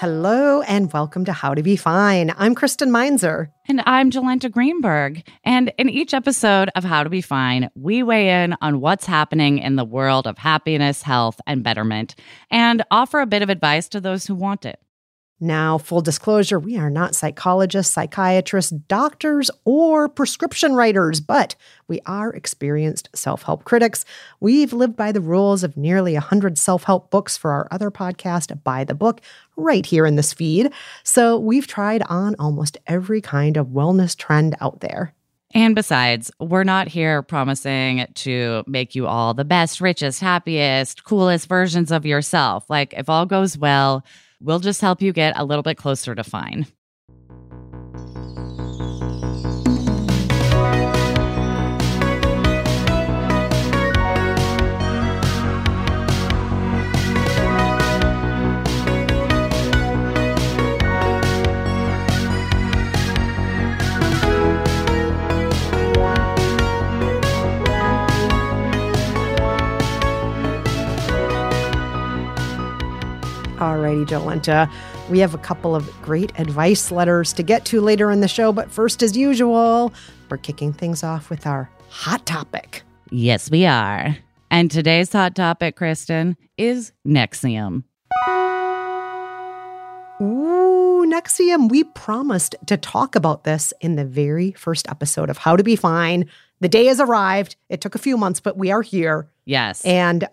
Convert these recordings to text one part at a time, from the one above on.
Hello and welcome to How to Be Fine. I'm Kristen Meinzer. And I'm Jolenta Greenberg. And in each episode of How to Be Fine, we weigh in on what's happening in the world of happiness, health, and betterment, and offer a bit of advice to those who want it. Now, full disclosure, we are not psychologists, psychiatrists, doctors, or prescription writers, but we are experienced self help critics. We've lived by the rules of nearly 100 self help books for our other podcast, By the Book, right here in this feed. So we've tried on almost every kind of wellness trend out there. And besides, we're not here promising to make you all the best, richest, happiest, coolest versions of yourself. Like, if all goes well, We'll just help you get a little bit closer to fine. Alrighty, Jolenta. We have a couple of great advice letters to get to later in the show, but first, as usual, we're kicking things off with our hot topic. Yes, we are. And today's hot topic, Kristen, is NXIVM. Ooh, NXIVM. We promised to talk about this in the very first episode of How to Be Fine. The day has arrived. It took a few months, but we are here. Yes. And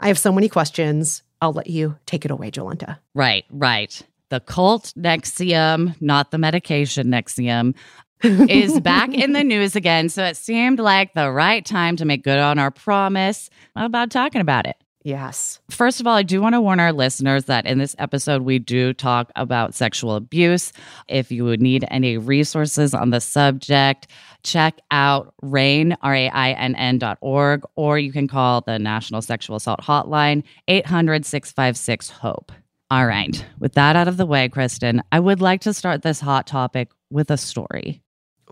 I have so many questions. I'll let you take it away, Jolenta. Right, right. The cult NXIVM, not the medication Nexium, is back in the news again. So it seemed like the right time to make good on our promise How about talking about it. Yes. First of all, I do want to warn our listeners that in this episode, we do talk about sexual abuse. If you would need any resources on the subject, check out RAINN, R A I N N dot org, or you can call the National Sexual Assault Hotline, 800 656 HOPE. All right. With that out of the way, Kristen, I would like to start this hot topic with a story.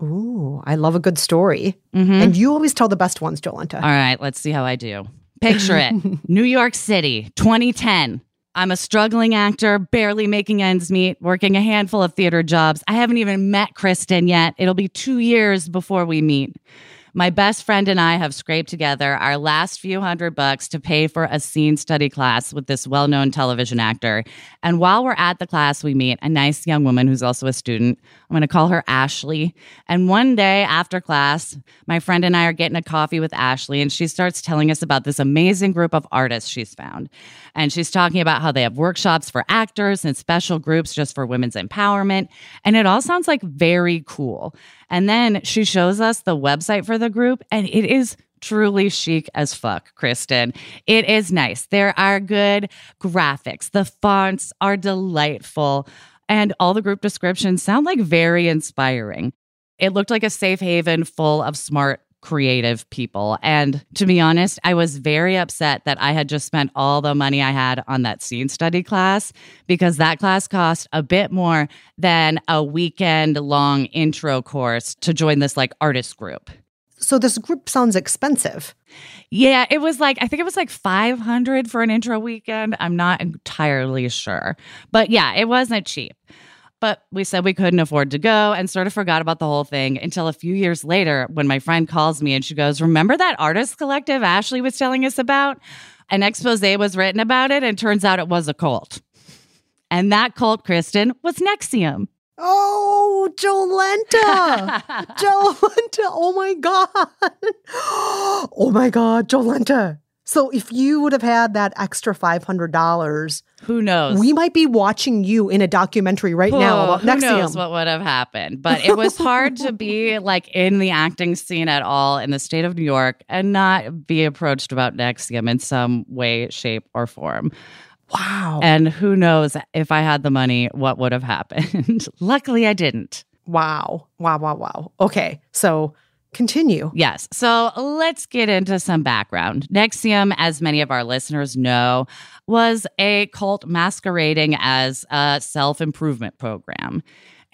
Ooh, I love a good story. Mm-hmm. And you always tell the best ones, Jolenta. All right, let's see how I do. Picture it New York City, 2010. I'm a struggling actor, barely making ends meet, working a handful of theater jobs. I haven't even met Kristen yet. It'll be two years before we meet. My best friend and I have scraped together our last few hundred bucks to pay for a scene study class with this well known television actor. And while we're at the class, we meet a nice young woman who's also a student. I'm going to call her Ashley. And one day after class, my friend and I are getting a coffee with Ashley, and she starts telling us about this amazing group of artists she's found. And she's talking about how they have workshops for actors and special groups just for women's empowerment. And it all sounds like very cool. And then she shows us the website for the group, and it is truly chic as fuck, Kristen. It is nice. There are good graphics, the fonts are delightful, and all the group descriptions sound like very inspiring. It looked like a safe haven full of smart creative people. And to be honest, I was very upset that I had just spent all the money I had on that scene study class because that class cost a bit more than a weekend long intro course to join this like artist group. So this group sounds expensive. Yeah, it was like I think it was like 500 for an intro weekend. I'm not entirely sure. But yeah, it wasn't cheap. But we said we couldn't afford to go and sort of forgot about the whole thing until a few years later when my friend calls me and she goes, Remember that artist collective Ashley was telling us about? An expose was written about it, and turns out it was a cult. And that cult, Kristen, was NXIVM. Oh, Jolenta. Jolenta. Oh my God. Oh my God, Jolenta. So if you would have had that extra $500, who knows? We might be watching you in a documentary right oh, now about who NXIVM. knows what would have happened. But it was hard to be like in the acting scene at all in the state of New York and not be approached about NXIVM in some way, shape, or form. Wow. And who knows if I had the money, what would have happened. Luckily, I didn't. Wow. Wow, wow, wow. Okay. So Continue. Yes. So let's get into some background. NXIVM, as many of our listeners know, was a cult masquerading as a self improvement program.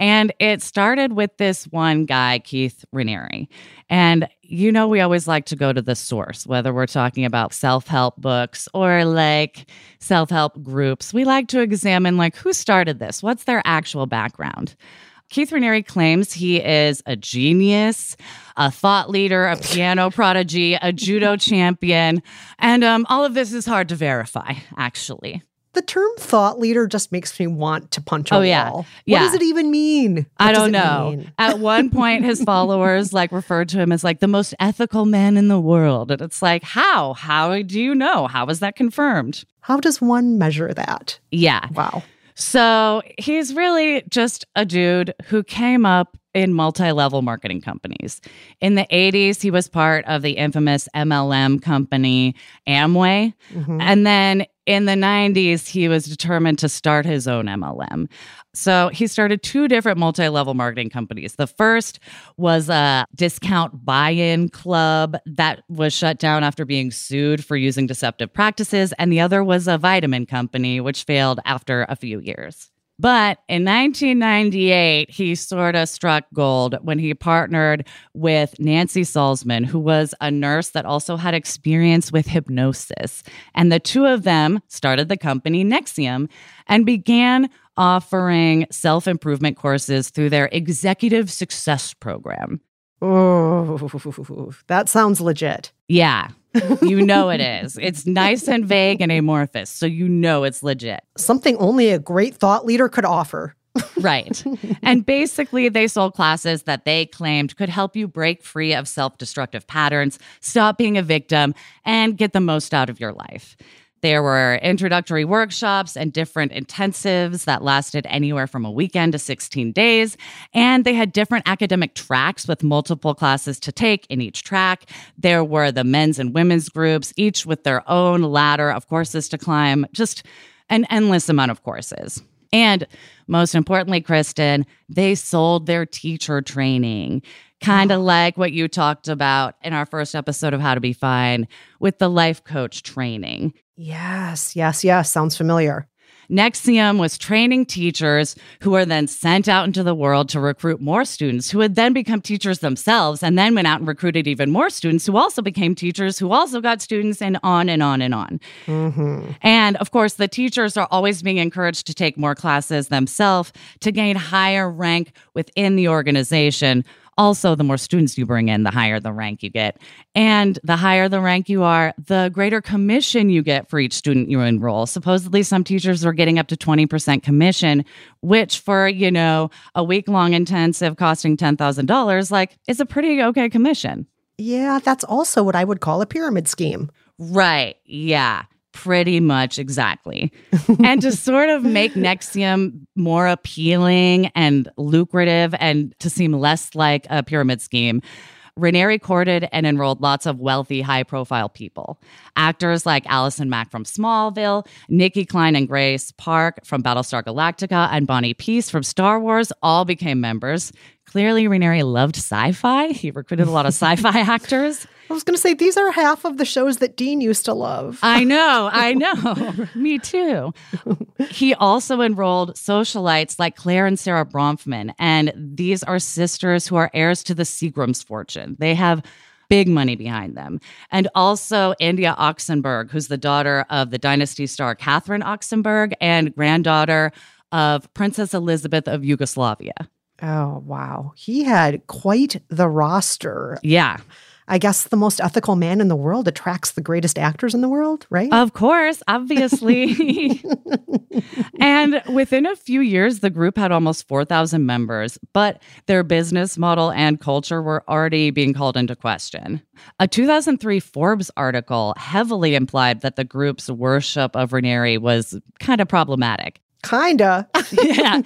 And it started with this one guy, Keith Raniere. And you know, we always like to go to the source, whether we're talking about self help books or like self help groups. We like to examine, like, who started this? What's their actual background? Keith Raniere claims he is a genius, a thought leader, a piano prodigy, a judo champion, and um, all of this is hard to verify, actually. The term thought leader just makes me want to punch a oh, yeah. wall. Yeah. What does it even mean? What I don't know. At one point, his followers like referred to him as like the most ethical man in the world. And it's like, how? How do you know? How is that confirmed? How does one measure that? Yeah. Wow. So he's really just a dude who came up in multi level marketing companies. In the 80s, he was part of the infamous MLM company Amway. Mm-hmm. And then in the 90s, he was determined to start his own MLM. So he started two different multi level marketing companies. The first was a discount buy in club that was shut down after being sued for using deceptive practices. And the other was a vitamin company, which failed after a few years. But in 1998, he sort of struck gold when he partnered with Nancy Salzman, who was a nurse that also had experience with hypnosis. And the two of them started the company NXIVM and began offering self improvement courses through their executive success program. Oh, that sounds legit. Yeah, you know it is. It's nice and vague and amorphous, so you know it's legit. Something only a great thought leader could offer. right. And basically, they sold classes that they claimed could help you break free of self destructive patterns, stop being a victim, and get the most out of your life. There were introductory workshops and different intensives that lasted anywhere from a weekend to 16 days. And they had different academic tracks with multiple classes to take in each track. There were the men's and women's groups, each with their own ladder of courses to climb, just an endless amount of courses. And most importantly, Kristen, they sold their teacher training kind of like what you talked about in our first episode of How to Be Fine with the life coach training. Yes, yes, yes. Sounds familiar. NXIVM was training teachers who were then sent out into the world to recruit more students who would then become teachers themselves and then went out and recruited even more students who also became teachers who also got students and on and on and on. Mm-hmm. And of course, the teachers are always being encouraged to take more classes themselves to gain higher rank within the organization Also, the more students you bring in, the higher the rank you get. And the higher the rank you are, the greater commission you get for each student you enroll. Supposedly, some teachers are getting up to 20% commission, which for, you know, a week long intensive costing $10,000, like, is a pretty okay commission. Yeah, that's also what I would call a pyramid scheme. Right. Yeah. Pretty much exactly. and to sort of make NXIVM more appealing and lucrative and to seem less like a pyramid scheme, Raniere courted and enrolled lots of wealthy, high profile people. Actors like Allison Mack from Smallville, Nicki Clyne and Grace Park from Battlestar Galactica, and Bonnie Piesse from Star Wars all became members. Clearly, Raniere loved sci fi. He recruited a lot of sci fi actors. I was going to say, these are half of the shows that Dean used to love. I know, I know. Me too. He also enrolled socialites like Claire and Sarah Bronfman. And these are sisters who are heirs to the Seagram's fortune. They have big money behind them. And also India Oxenberg, who's the daughter of the dynasty star Catherine Oxenberg and granddaughter of Princess Elizabeth of Yugoslavia. Oh, wow. He had quite the roster. Yeah. I guess the most ethical man in the world attracts the greatest actors in the world, right? Of course, obviously. and within a few years, the group had almost 4,000 members, but their business model and culture were already being called into question. A 2003 Forbes article heavily implied that the group's worship of Raniere was kind of problematic. Kinda. yeah.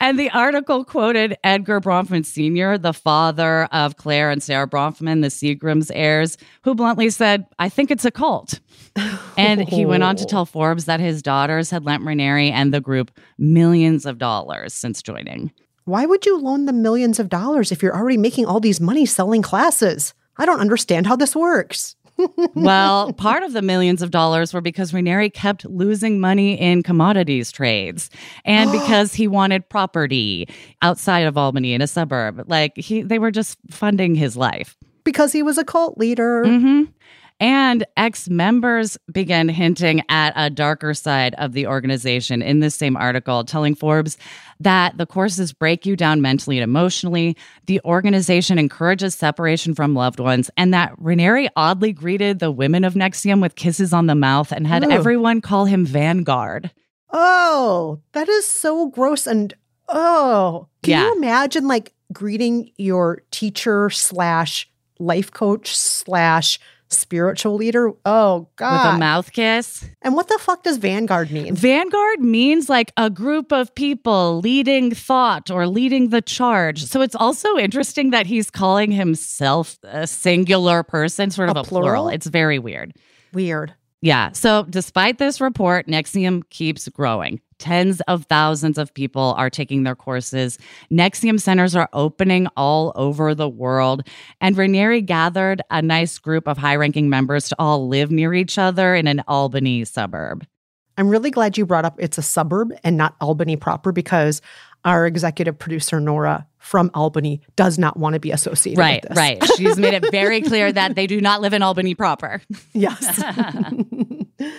And the article quoted Edgar Bronfman Sr., the father of Claire and Sarah Bronfman, the Seagram's heirs, who bluntly said, I think it's a cult. And he went on to tell Forbes that his daughters had lent Raniere and the group millions of dollars since joining. Why would you loan them millions of dollars if you're already making all these money selling classes? I don't understand how this works well, part of the millions of dollars were because Raniere kept losing money in commodities trades and because he wanted property outside of Albany in a suburb. Like he they were just funding his life. Because he was a cult leader. Mm-hmm. And ex members began hinting at a darker side of the organization in this same article, telling Forbes that the courses break you down mentally and emotionally. The organization encourages separation from loved ones, and that Raniere oddly greeted the women of NXIVM with kisses on the mouth and had Ooh. everyone call him Vanguard. Oh, that is so gross. And oh, can yeah. you imagine like greeting your teacher slash life coach slash spiritual leader. Oh God. With a mouth kiss. And what the fuck does Vanguard mean? Vanguard means like a group of people leading thought or leading the charge. So it's also interesting that he's calling himself a singular person, sort of a, a plural? plural. It's very weird. Weird. Yeah. So despite this report, NXIVM keeps growing. Tens of thousands of people are taking their courses. NXIVM centers are opening all over the world. And Raniere gathered a nice group of high ranking members to all live near each other in an Albany suburb. I'm really glad you brought up it's a suburb and not Albany proper because our executive producer, Nora from Albany, does not want to be associated right, with this. Right, She's made it very clear that they do not live in Albany proper. Yes.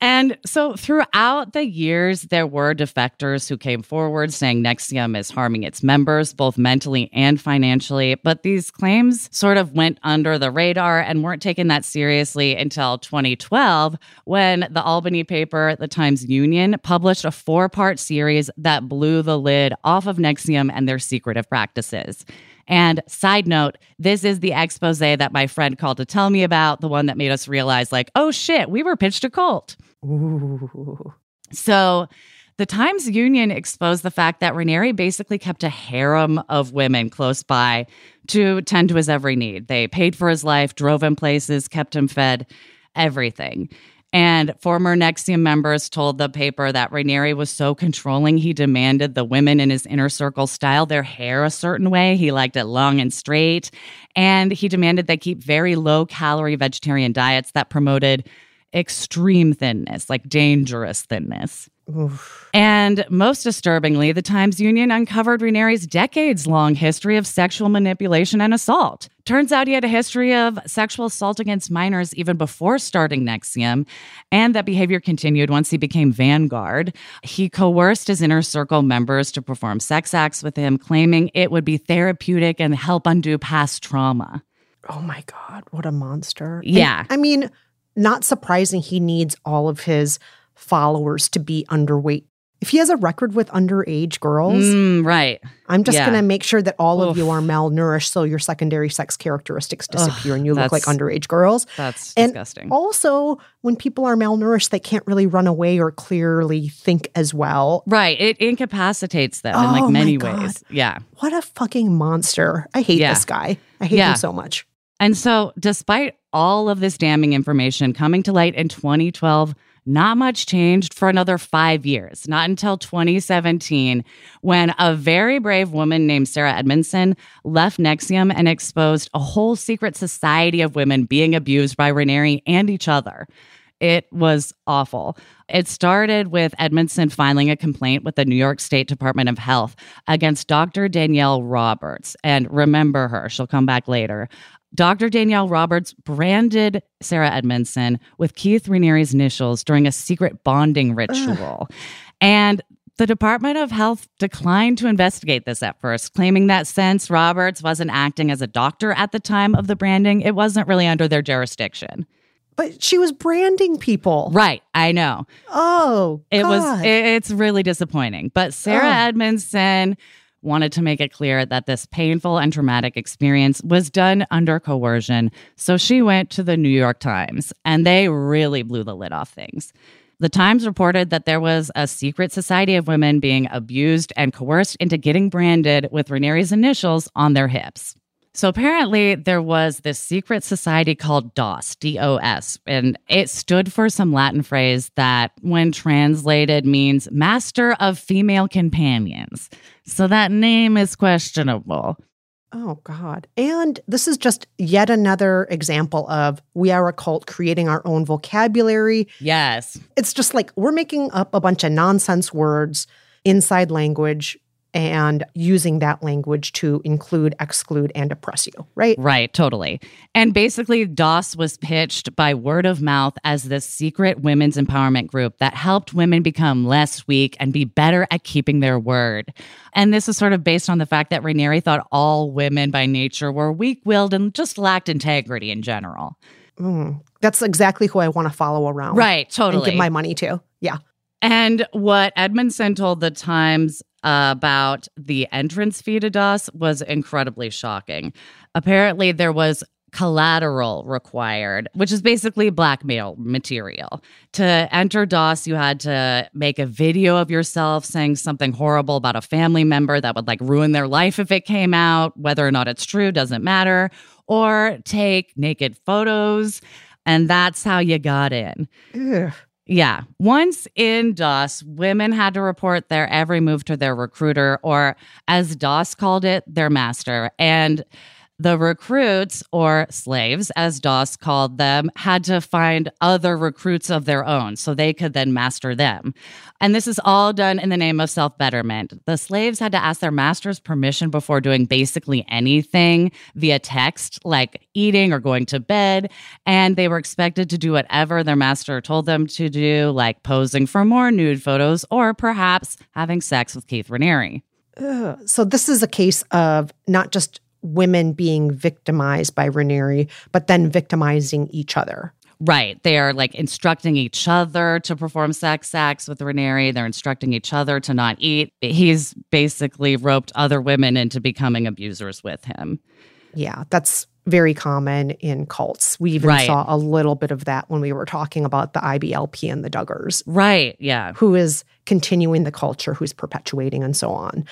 And so throughout the years, there were defectors who came forward saying NXIVM is harming its members, both mentally and financially. But these claims sort of went under the radar and weren't taken that seriously until 2012, when the Albany paper, the Times Union, published a four part series that blew the lid off of NXIVM and their secretive practices. And side note, this is the expose that my friend called to tell me about, the one that made us realize, like, oh shit, we were pitched a cult. Ooh. So the Times Union exposed the fact that Raniere basically kept a harem of women close by to tend to his every need. They paid for his life, drove him places, kept him fed, everything. And former NXIVM members told the paper that Raniere was so controlling, he demanded the women in his inner circle style their hair a certain way. He liked it long and straight. And he demanded they keep very low calorie vegetarian diets that promoted extreme thinness, like dangerous thinness. Oof. And most disturbingly, the Times Union uncovered Raniere's decades long history of sexual manipulation and assault. Turns out he had a history of sexual assault against minors even before starting NXIVM, and that behavior continued once he became Vanguard. He coerced his inner circle members to perform sex acts with him, claiming it would be therapeutic and help undo past trauma. Oh my God, what a monster. And, Yeah. I mean, not surprising he needs all of his followers to be underweight. If he has a record with underage girls, Mm, right. I'm just yeah. going to make sure that all of you are malnourished so your secondary sex characteristics disappear and you look like underage girls. That's And disgusting. Also, when people are malnourished, they can't really run away or clearly think as well. right. It incapacitates them in Oh like many ways. Yeah. What a fucking monster. I hate Yeah. this guy. I hate Yeah. him so much. And so, despite all of this damning information coming to light in 2012, not much changed for another five years, not until 2017, when a very brave woman named Sarah Edmondson left NXIVM and exposed a whole secret society of women being abused by Raniere and each other. It was awful. It started with Edmondson filing a complaint with the New York State Department of Health against Dr. Danielle Roberts. And remember her, she'll come back later. Dr. Danielle Roberts branded Sarah Edmondson with Keith Raniere's initials during a secret bonding ritual. And the Department of Health declined to investigate this at first, claiming that since Roberts wasn't acting as a doctor at the time of the branding, it wasn't really under their jurisdiction. But she was branding people. Right, I know. Oh, It was it- it's really disappointing. But Sarah Ugh. Edmondson wanted to make it clear that this painful and traumatic experience was done under coercion. So she went to the New York Times and they really blew the lid off things. The Times reported that there was a secret society of women being abused and coerced into getting branded with Raniere's initials on their hips. So apparently, there was this secret society called DOS, D O S, and it stood for some Latin phrase that, when translated, means Master of Female Companions. So that name is questionable. Oh, God. And this is just yet another example of we are a cult creating our own vocabulary. Yes. It's just like we're making up a bunch of nonsense words inside language and using that language to include, exclude, and oppress you, right? Right, totally. And basically, DOS was pitched by word of mouth as this secret women's empowerment group that helped women become less weak and be better at keeping their word. And this is sort of based on the fact that Raniere thought all women by nature were weak willed and just lacked integrity in general. Mm, that's exactly who I want to follow around. Right, And totally. give my money to. Yeah. And what Edmondson told the Times about the entrance fee to DOS was incredibly shocking. Apparently, there was collateral required, which is basically blackmail material. To enter DOS, you had to make a video of yourself saying something horrible about a family member that would like ruin their life if it came out. Whether or not it's true doesn't matter. Or take naked photos. And that's how you got in. Ugh. Yeah. Once in DOS, women had to report their every move to their recruiter, or as DOS called it, their master. And the recruits, or slaves, as DOS called them, had to find other recruits of their own so they could then master them. And this is all done in the name of self betterment. The slaves had to ask their master's permission before doing basically anything via text, like eating or going to bed. And they were expected to do whatever their master told them to do, like posing for more nude photos or perhaps having sex with Keith Raniere. Ugh. So this is a case of not just women being victimized by Raniere, but then victimizing each other. Right. They are like instructing each other to perform sex acts with Raniere. They're instructing each other to not eat. He's basically roped other women into becoming abusers with him. Yeah, that's very common in cults. We even Right. saw a little bit of that when we were talking about the IBLP and the Duggars, Right. Yeah. who is continuing the culture, who's perpetuating, and so on.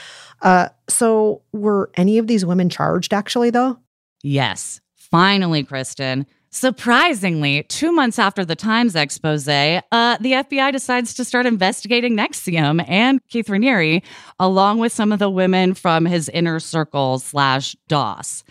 Uh, so, were any of these women charged actually, though? Yes. Finally, Kristen. Surprisingly, two months after the Times expose, uh, the FBI decides to start investigating NXIVM and Keith Raniere, along with some of the women from his inner circle slash DOS.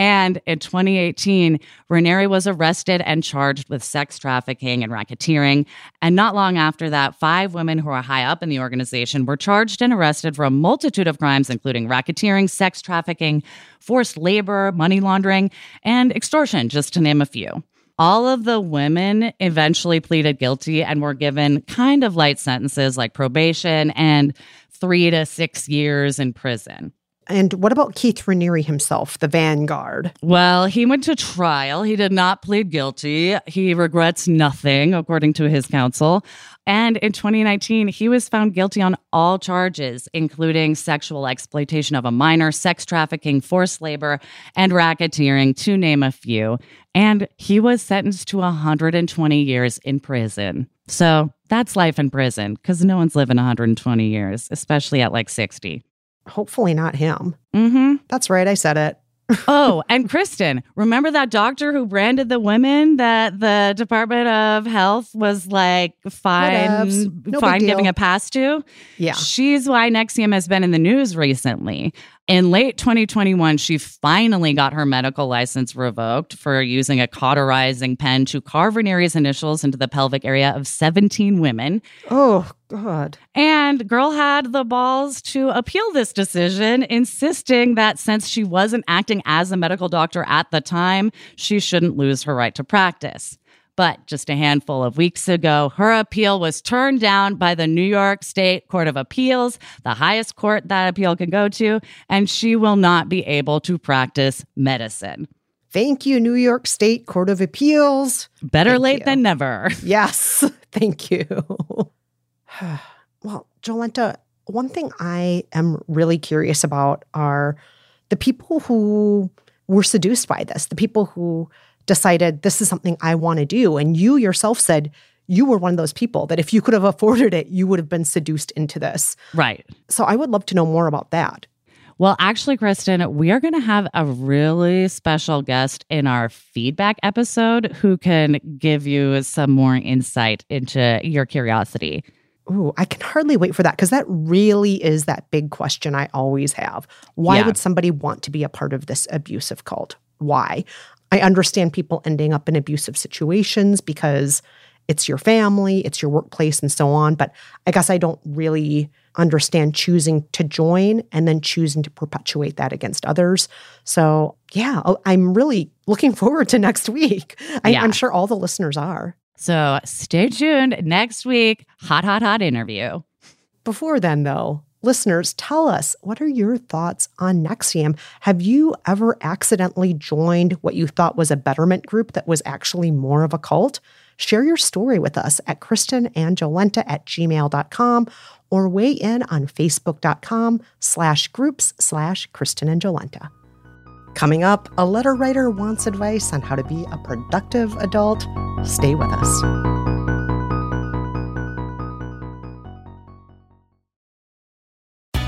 And in 2018, Raniere was arrested and charged with sex trafficking and racketeering. And not long after that, five women who are high up in the organization were charged and arrested for a multitude of crimes, including racketeering, sex trafficking, forced labor, money laundering, and extortion, just to name a few. All of the women eventually pleaded guilty and were given kind of light sentences like probation and three to six years in prison. And what about Keith Raniere himself, the Vanguard? Well, he went to trial. He did not plead guilty. He regrets nothing, according to his counsel. And in 2019, he was found guilty on all charges, including sexual exploitation of a minor, sex trafficking, forced labor, and racketeering, to name a few. And he was sentenced to 120 years in prison. So that's life in prison because no one's living 120 years, especially at like 60. Hopefully not him. Mm-hmm. That's right. I said it. oh, and Kristen, remember that doctor who branded the women that the Department of Health was like fine, No fine giving a pass to? Yeah. She's why NXIVM has been in the news recently. In late 2021, she finally got her medical license revoked for using a cauterizing pen to carve Raniere's initials into the pelvic area of 17 women. Oh, God. And girl had the balls to appeal this decision, insisting that since she wasn't acting as a medical doctor at the time, she shouldn't lose her right to practice. But just a handful of weeks ago, her appeal was turned down by the New York State Court of Appeals, the highest court that appeal can go to, and she will not be able to practice medicine. Thank you, New York State Court of Appeals. Better Thank late you. than never. Yes. Thank you. well, Jolenta, one thing I am really curious about are the people who were seduced by this, the people who decided this is something I want to do. And you yourself said you were one of those people that if you could have afforded it, you would have been seduced into this. Right. So I would love to know more about that. Well, actually, Kristen, we are going to have a really special guest in our feedback episode who can give you some more insight into your curiosity. Ooh, I can hardly wait for that because that really is that big question I always have. Why Yeah. would somebody want to be a part of this abusive cult? Why? I understand people ending up in abusive situations because it's your family, it's your workplace, and so on. But I guess I don't really understand choosing to join and then choosing to perpetuate that against others. So, yeah, oh, I'm really looking forward to next week. I, Yeah. I'm sure all the listeners are. So stay tuned next week. Hot, hot, hot interview. Before then, though, listeners, tell us what are your thoughts on NXIVM? Have you ever accidentally joined what you thought was a betterment group that was actually more of a cult? Share your story with us at kristenandjolenta at gmail.com or weigh in on facebook.com slash groups slash Kristen and Jolenta. Coming up, a letter writer wants advice on how to be a productive adult. Stay with us.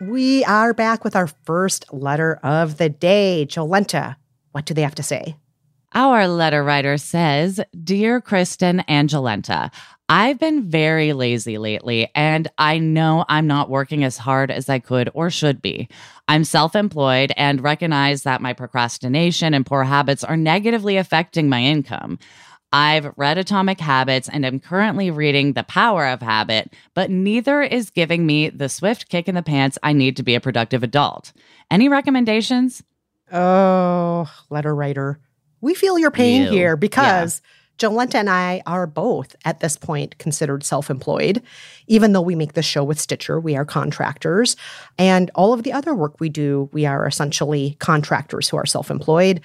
We are back with our first letter of the day. Jolenta, what do they have to say? Our letter writer says Dear Kristen and Jolenta, I've been very lazy lately, and I know I'm not working as hard as I could or should be. I'm self employed and recognize that my procrastination and poor habits are negatively affecting my income. I've read Atomic Habits and am currently reading The Power of Habit, but neither is giving me the swift kick in the pants I need to be a productive adult. Any recommendations? Oh, letter writer. We feel your pain Ew. here because Jolenta and I are both at this point considered self employed. Even though we make the show with Stitcher, we are contractors. And all of the other work we do, we are essentially contractors who are self employed.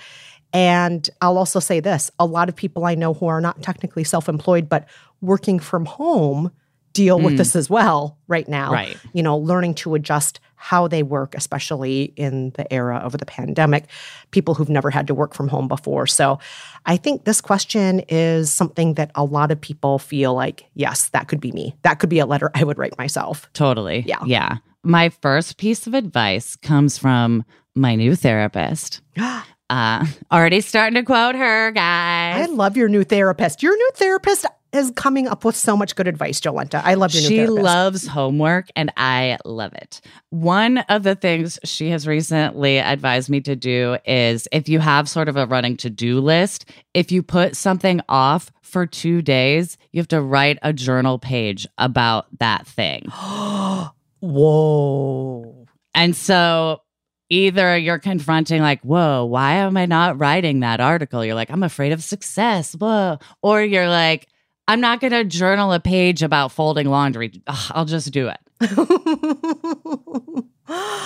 And I'll also say this a lot of people I know who are not technically self employed, but working from home deal with Mm. this as well right now. Right. You know, learning to adjust how they work, especially in the era of the pandemic, people who've never had to work from home before. So I think this question is something that a lot of people feel like, yes, that could be me. That could be a letter I would write myself. Totally. Yeah. Yeah. My first piece of advice comes from my new therapist. Uh, already starting to quote her, guys. I love your new therapist. Your new therapist is coming up with so much good advice, Jolenta. I love your new She therapist. loves homework and I love it. One of the things she has recently advised me to do is if you have sort of a running to do list, if you put something off for two days, you have to write a journal page about that thing. Whoa. And so either you're confronting, like, whoa, why am I not writing that article? You're like, I'm afraid of success. Whoa. Or you're like, I'm not going to journal a page about folding laundry. Ugh, I'll just do it.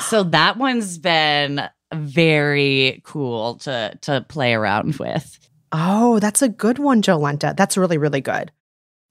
So that one's been very cool to to play around with. oh, that's a good one, Jolenta. That's really, really good.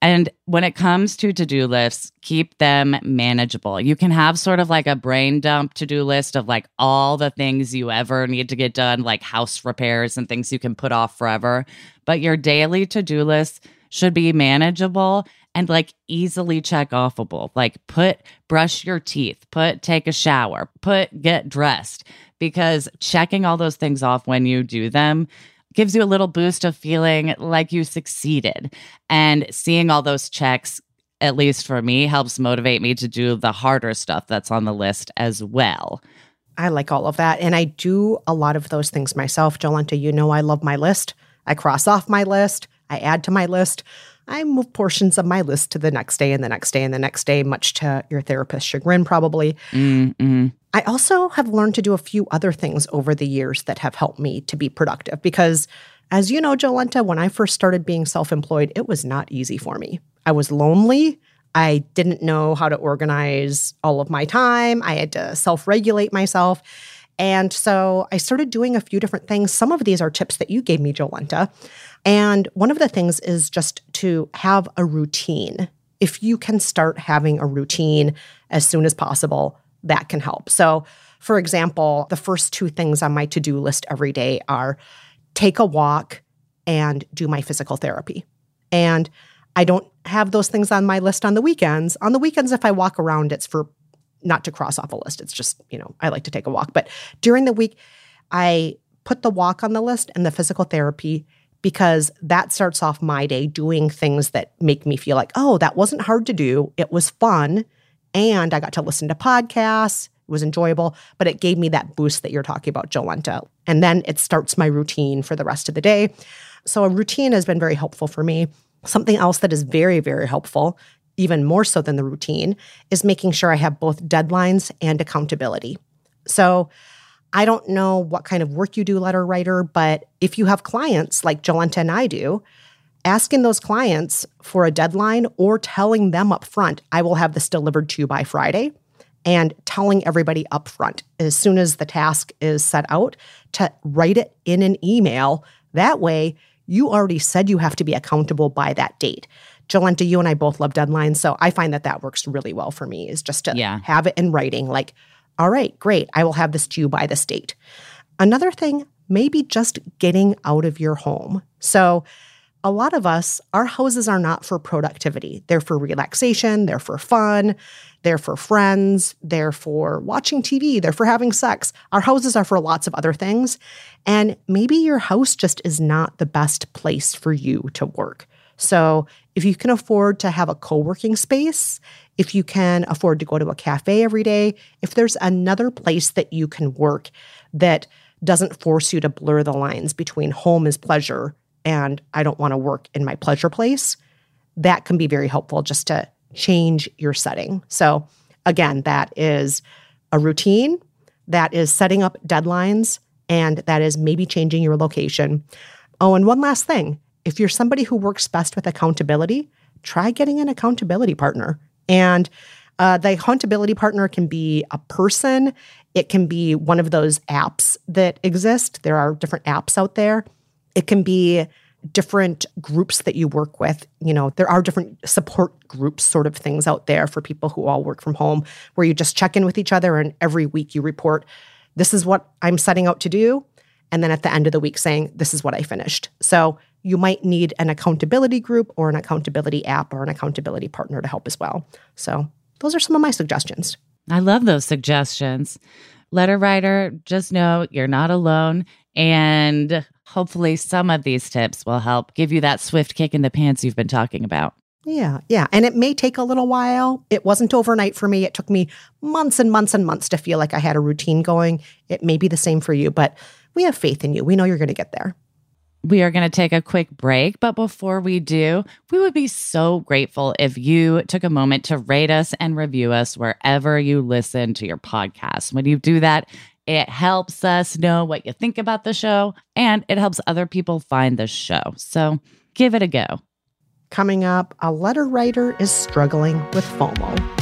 And when it comes to to do lists, keep them manageable. You can have sort of like a brain dump to do list of like all the things you ever need to get done, like house repairs and things you can put off forever. But your daily to do list should be manageable and like easily check offable. Like put brush your teeth, put take a shower, put get dressed, because checking all those things off when you do them gives you a little boost of feeling like you succeeded. And seeing all those checks, at least for me, helps motivate me to do the harder stuff that's on the list as well. I like all of that. And I do a lot of those things myself. Jolenta, you know I love my list. I cross off my list, I add to my list. I move portions of my list to the next day and the next day and the next day, much to your therapist's chagrin, probably. Mm-mm. I also have learned to do a few other things over the years that have helped me to be productive because, as you know, Jolenta, when I first started being self employed, it was not easy for me. I was lonely. I didn't know how to organize all of my time. I had to self regulate myself. And so I started doing a few different things. Some of these are tips that you gave me, Jolenta. And one of the things is just to have a routine. If you can start having a routine as soon as possible, that can help. So, for example, the first two things on my to do list every day are take a walk and do my physical therapy. And I don't have those things on my list on the weekends. On the weekends, if I walk around, it's for not to cross off a list. It's just, you know, I like to take a walk. But during the week, I put the walk on the list and the physical therapy because that starts off my day doing things that make me feel like, oh, that wasn't hard to do. It was fun. And I got to listen to podcasts. It was enjoyable, but it gave me that boost that you're talking about, Jolenta. And then it starts my routine for the rest of the day. So a routine has been very helpful for me. Something else that is very, very helpful, even more so than the routine, is making sure I have both deadlines and accountability. So I don't know what kind of work you do, letter writer, but if you have clients like Jolenta and I do, asking those clients for a deadline or telling them up front, I will have this delivered to you by Friday, and telling everybody up front as soon as the task is set out to write it in an email. That way, you already said you have to be accountable by that date. Jolenta, you and I both love deadlines, so I find that that works really well for me. Is just to Yeah. have it in writing, like, all right, great, I will have this to you by this date. Another thing, maybe just getting out of your home. So, a lot of us, our houses are not for productivity. They're for relaxation, they're for fun, they're for friends, they're for watching TV, they're for having sex. Our houses are for lots of other things. And maybe your house just is not the best place for you to work. So, if you can afford to have a co working space, if you can afford to go to a cafe every day, if there's another place that you can work that doesn't force you to blur the lines between home is pleasure and I don't want to work in my pleasure place, that can be very helpful just to change your setting. So, again, that is a routine, that is setting up deadlines, and that is maybe changing your location. Oh, and one last thing if you're somebody who works best with accountability, try getting an accountability partner. And uh, the accountability partner can be a person, it can be one of those apps that exist. There are different apps out there. It can be different groups that you work with. You know, there are different support groups, sort of things out there for people who all work from home, where you just check in with each other and every week you report, this is what I'm setting out to do. And then at the end of the week, saying, this is what I finished. So you might need an accountability group or an accountability app or an accountability partner to help as well. So those are some of my suggestions. I love those suggestions. Letter writer, just know you're not alone. And hopefully, some of these tips will help give you that swift kick in the pants you've been talking about. Yeah, yeah. And it may take a little while. It wasn't overnight for me. It took me months and months and months to feel like I had a routine going. It may be the same for you, but we have faith in you. We know you're going to get there. We are going to take a quick break, but before we do, we would be so grateful if you took a moment to rate us and review us wherever you listen to your podcast. When you do that, it helps us know what you think about the show and it helps other people find the show. So give it a go. Coming up, a letter writer is struggling with FOMO.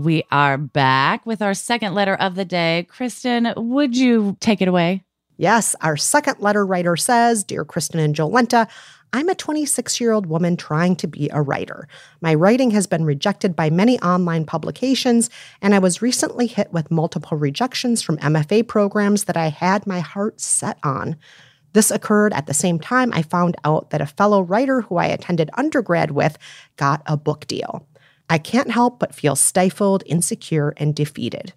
We are back with our second letter of the day. Kristen, would you take it away? Yes, our second letter writer says Dear Kristen and Jolenta, I'm a 26 year old woman trying to be a writer. My writing has been rejected by many online publications, and I was recently hit with multiple rejections from MFA programs that I had my heart set on. This occurred at the same time I found out that a fellow writer who I attended undergrad with got a book deal. I can't help but feel stifled, insecure, and defeated.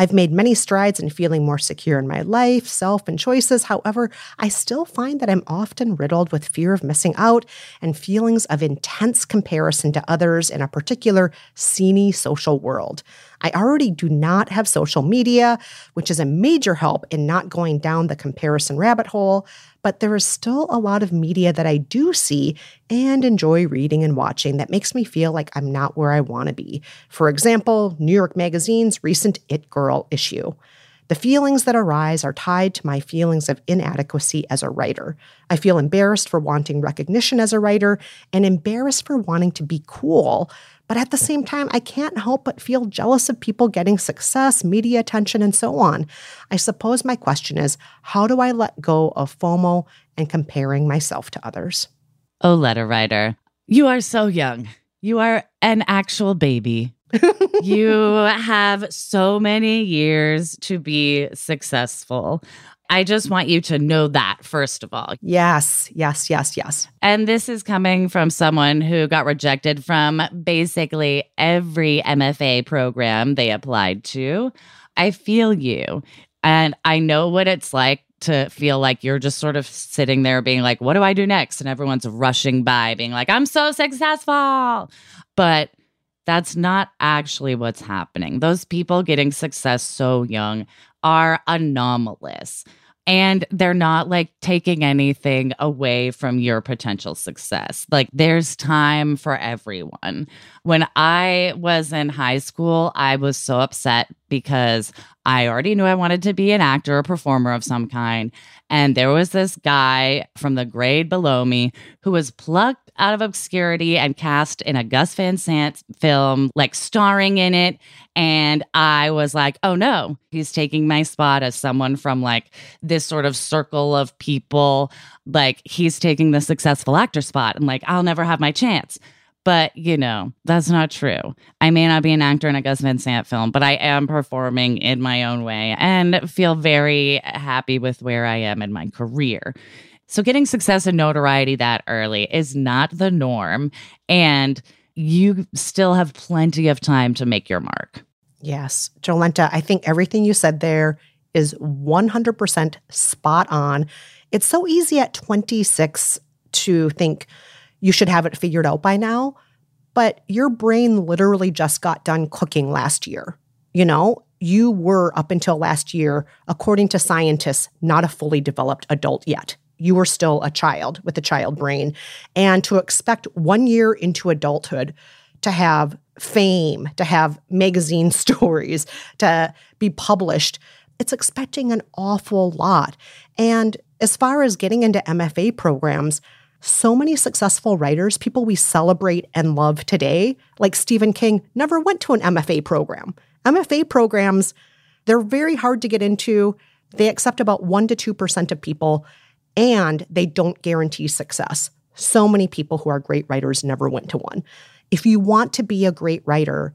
I've made many strides in feeling more secure in my life, self, and choices. However, I still find that I'm often riddled with fear of missing out and feelings of intense comparison to others in a particular sceney social world. I already do not have social media, which is a major help in not going down the comparison rabbit hole, but there is still a lot of media that I do see and enjoy reading and watching that makes me feel like I'm not where I want to be. For example, New York Magazine's recent It Girl issue. The feelings that arise are tied to my feelings of inadequacy as a writer. I feel embarrassed for wanting recognition as a writer and embarrassed for wanting to be cool. But at the same time, I can't help but feel jealous of people getting success, media attention, and so on. I suppose my question is how do I let go of FOMO and comparing myself to others? Oh, letter writer, you are so young. You are an actual baby you have so many years to be successful. I just want you to know that, first of all. Yes, yes, yes, yes. And this is coming from someone who got rejected from basically every MFA program they applied to. I feel you. And I know what it's like to feel like you're just sort of sitting there being like, what do I do next? And everyone's rushing by, being like, I'm so successful. But that's not actually what's happening. Those people getting success so young are anomalous. And they're not like taking anything away from your potential success. Like, there's time for everyone. When I was in high school, I was so upset because I already knew I wanted to be an actor or performer of some kind. And there was this guy from the grade below me who was plucked out of obscurity and cast in a Gus Van Sant film, like starring in it. And I was like, oh no, he's taking my spot as someone from like this sort of circle of people. Like he's taking the successful actor spot. And like, I'll never have my chance. But, you know, that's not true. I may not be an actor in a Gus Van Sant film, but I am performing in my own way and feel very happy with where I am in my career. So, getting success and notoriety that early is not the norm. And you still have plenty of time to make your mark. Yes. Jolenta, I think everything you said there is 100% spot on. It's so easy at 26 to think you should have it figured out by now, but your brain literally just got done cooking last year. You know, you were up until last year, according to scientists, not a fully developed adult yet. You were still a child with a child brain. And to expect one year into adulthood to have fame, to have magazine stories, to be published, it's expecting an awful lot. And as far as getting into MFA programs, so many successful writers, people we celebrate and love today, like Stephen King, never went to an MFA program. MFA programs, they're very hard to get into. They accept about 1% to 2% of people, and they don't guarantee success. So many people who are great writers never went to one. If you want to be a great writer,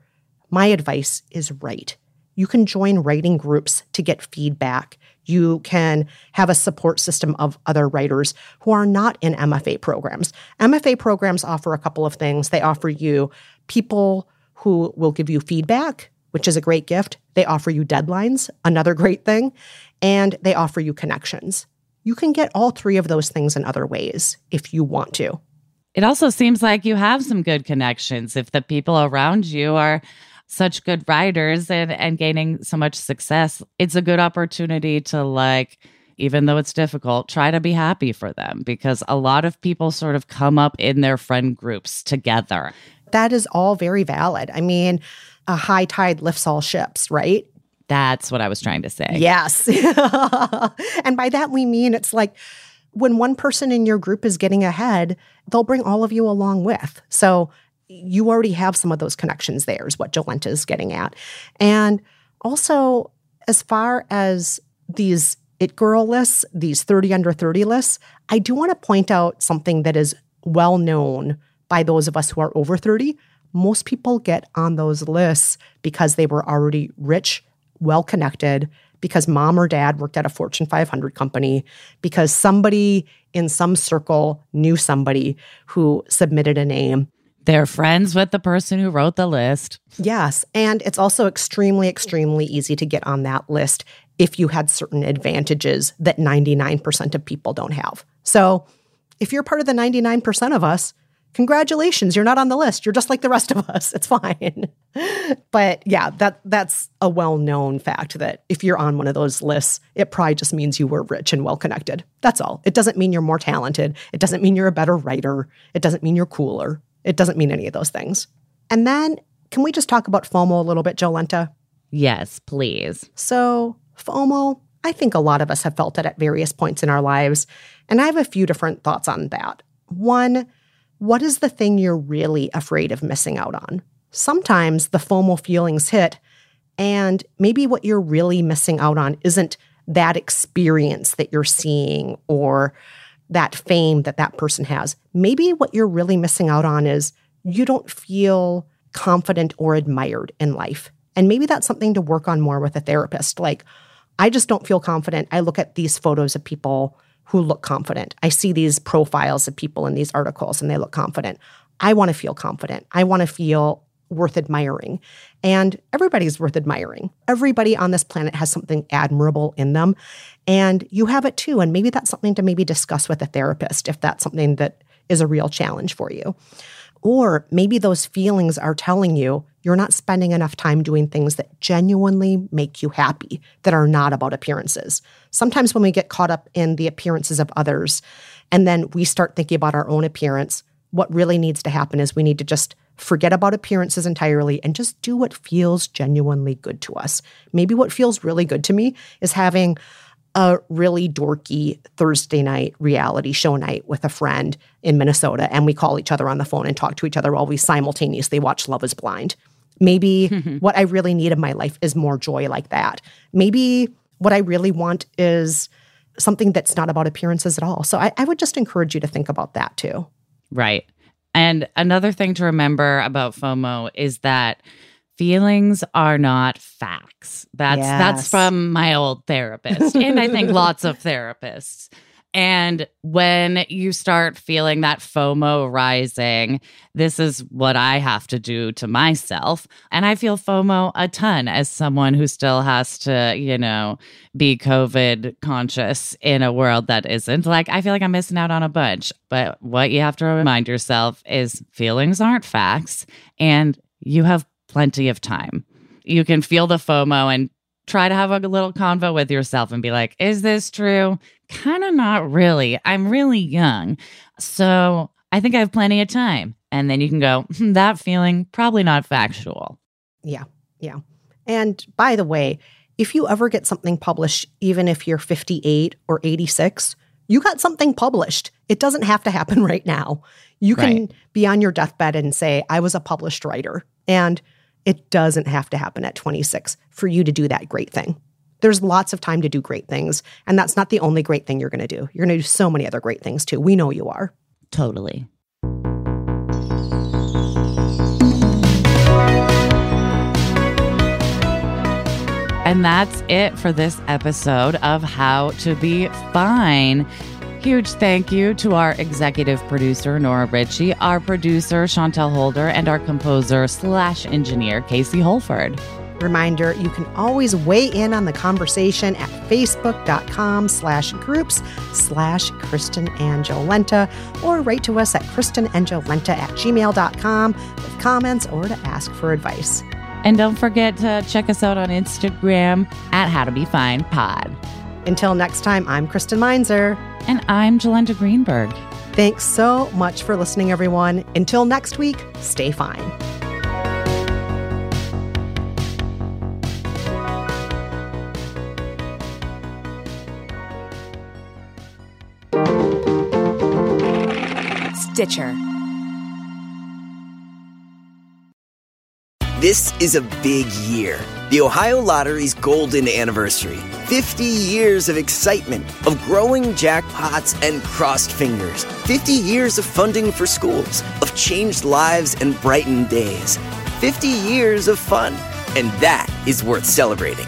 my advice is write. You can join writing groups to get feedback. You can have a support system of other writers who are not in MFA programs. MFA programs offer a couple of things. They offer you people who will give you feedback, which is a great gift. They offer you deadlines, another great thing, and they offer you connections. You can get all three of those things in other ways if you want to. It also seems like you have some good connections if the people around you are such good writers and and gaining so much success it's a good opportunity to like even though it's difficult try to be happy for them because a lot of people sort of come up in their friend groups together. That is all very valid. I mean a high tide lifts all ships right? That's what i was trying to say. Yes. And by that we mean it's like when one person in your group is getting ahead they'll bring all of you along with. So you already have some of those connections there, is what Jolenta is getting at. And also, as far as these It Girl lists, these 30 under 30 lists, I do want to point out something that is well known by those of us who are over 30. Most people get on those lists because they were already rich, well connected, because mom or dad worked at a Fortune 500 company, because somebody in some circle knew somebody who submitted a name. They're friends with the person who wrote the list. Yes. And it's also extremely, extremely easy to get on that list if you had certain advantages that 99% of people don't have. So if you're part of the 99% of us, congratulations, you're not on the list. You're just like the rest of us. It's fine. but yeah, that that's a well-known fact that if you're on one of those lists, it probably just means you were rich and well connected. That's all. It doesn't mean you're more talented. It doesn't mean you're a better writer. It doesn't mean you're cooler. It doesn't mean any of those things. And then, can we just talk about FOMO a little bit, Jolenta? Yes, please. So, FOMO, I think a lot of us have felt it at various points in our lives. And I have a few different thoughts on that. One, what is the thing you're really afraid of missing out on? Sometimes the FOMO feelings hit, and maybe what you're really missing out on isn't that experience that you're seeing or that fame that that person has. Maybe what you're really missing out on is you don't feel confident or admired in life. And maybe that's something to work on more with a therapist. Like, I just don't feel confident. I look at these photos of people who look confident. I see these profiles of people in these articles and they look confident. I want to feel confident. I want to feel worth admiring. And everybody's worth admiring. Everybody on this planet has something admirable in them. And you have it too. And maybe that's something to maybe discuss with a therapist if that's something that is a real challenge for you. Or maybe those feelings are telling you you're not spending enough time doing things that genuinely make you happy, that are not about appearances. Sometimes when we get caught up in the appearances of others and then we start thinking about our own appearance, what really needs to happen is we need to just forget about appearances entirely and just do what feels genuinely good to us. Maybe what feels really good to me is having a really dorky Thursday night reality show night with a friend in Minnesota, and we call each other on the phone and talk to each other while we simultaneously watch Love is Blind. Maybe what I really need in my life is more joy like that. Maybe what I really want is something that's not about appearances at all. So I, I would just encourage you to think about that too. Right. And another thing to remember about FOMO is that feelings are not facts. That's yes. that's from my old therapist and I think lots of therapists. And when you start feeling that FOMO rising, this is what I have to do to myself. And I feel FOMO a ton as someone who still has to, you know, be COVID conscious in a world that isn't. Like, I feel like I'm missing out on a bunch. But what you have to remind yourself is feelings aren't facts and you have plenty of time. You can feel the FOMO and try to have a little convo with yourself and be like, is this true? Kind of not really. I'm really young. So I think I have plenty of time. And then you can go, hmm, that feeling, probably not factual. Yeah. Yeah. And by the way, if you ever get something published, even if you're 58 or 86, you got something published. It doesn't have to happen right now. You can right. be on your deathbed and say, I was a published writer. And it doesn't have to happen at 26 for you to do that great thing. There's lots of time to do great things. And that's not the only great thing you're going to do. You're going to do so many other great things too. We know you are. Totally. And that's it for this episode of How to Be Fine. Huge thank you to our executive producer, Nora Ritchie, our producer, Chantel Holder, and our composer slash engineer, Casey Holford. Reminder, you can always weigh in on the conversation at facebook.com slash groups slash Kristen and Jolenta or write to us at kristenandjolenta at gmail.com with comments or to ask for advice. And don't forget to check us out on Instagram at How to Be Fine Pod. Until next time, I'm Kristen Meinzer. And I'm Jolenta Greenberg. Thanks so much for listening, everyone. Until next week, stay fine. Stitcher. This is a big year. The Ohio Lottery's golden anniversary. 50 years of excitement, of growing jackpots and crossed fingers. 50 years of funding for schools, of changed lives and brightened days. 50 years of fun. And that is worth celebrating.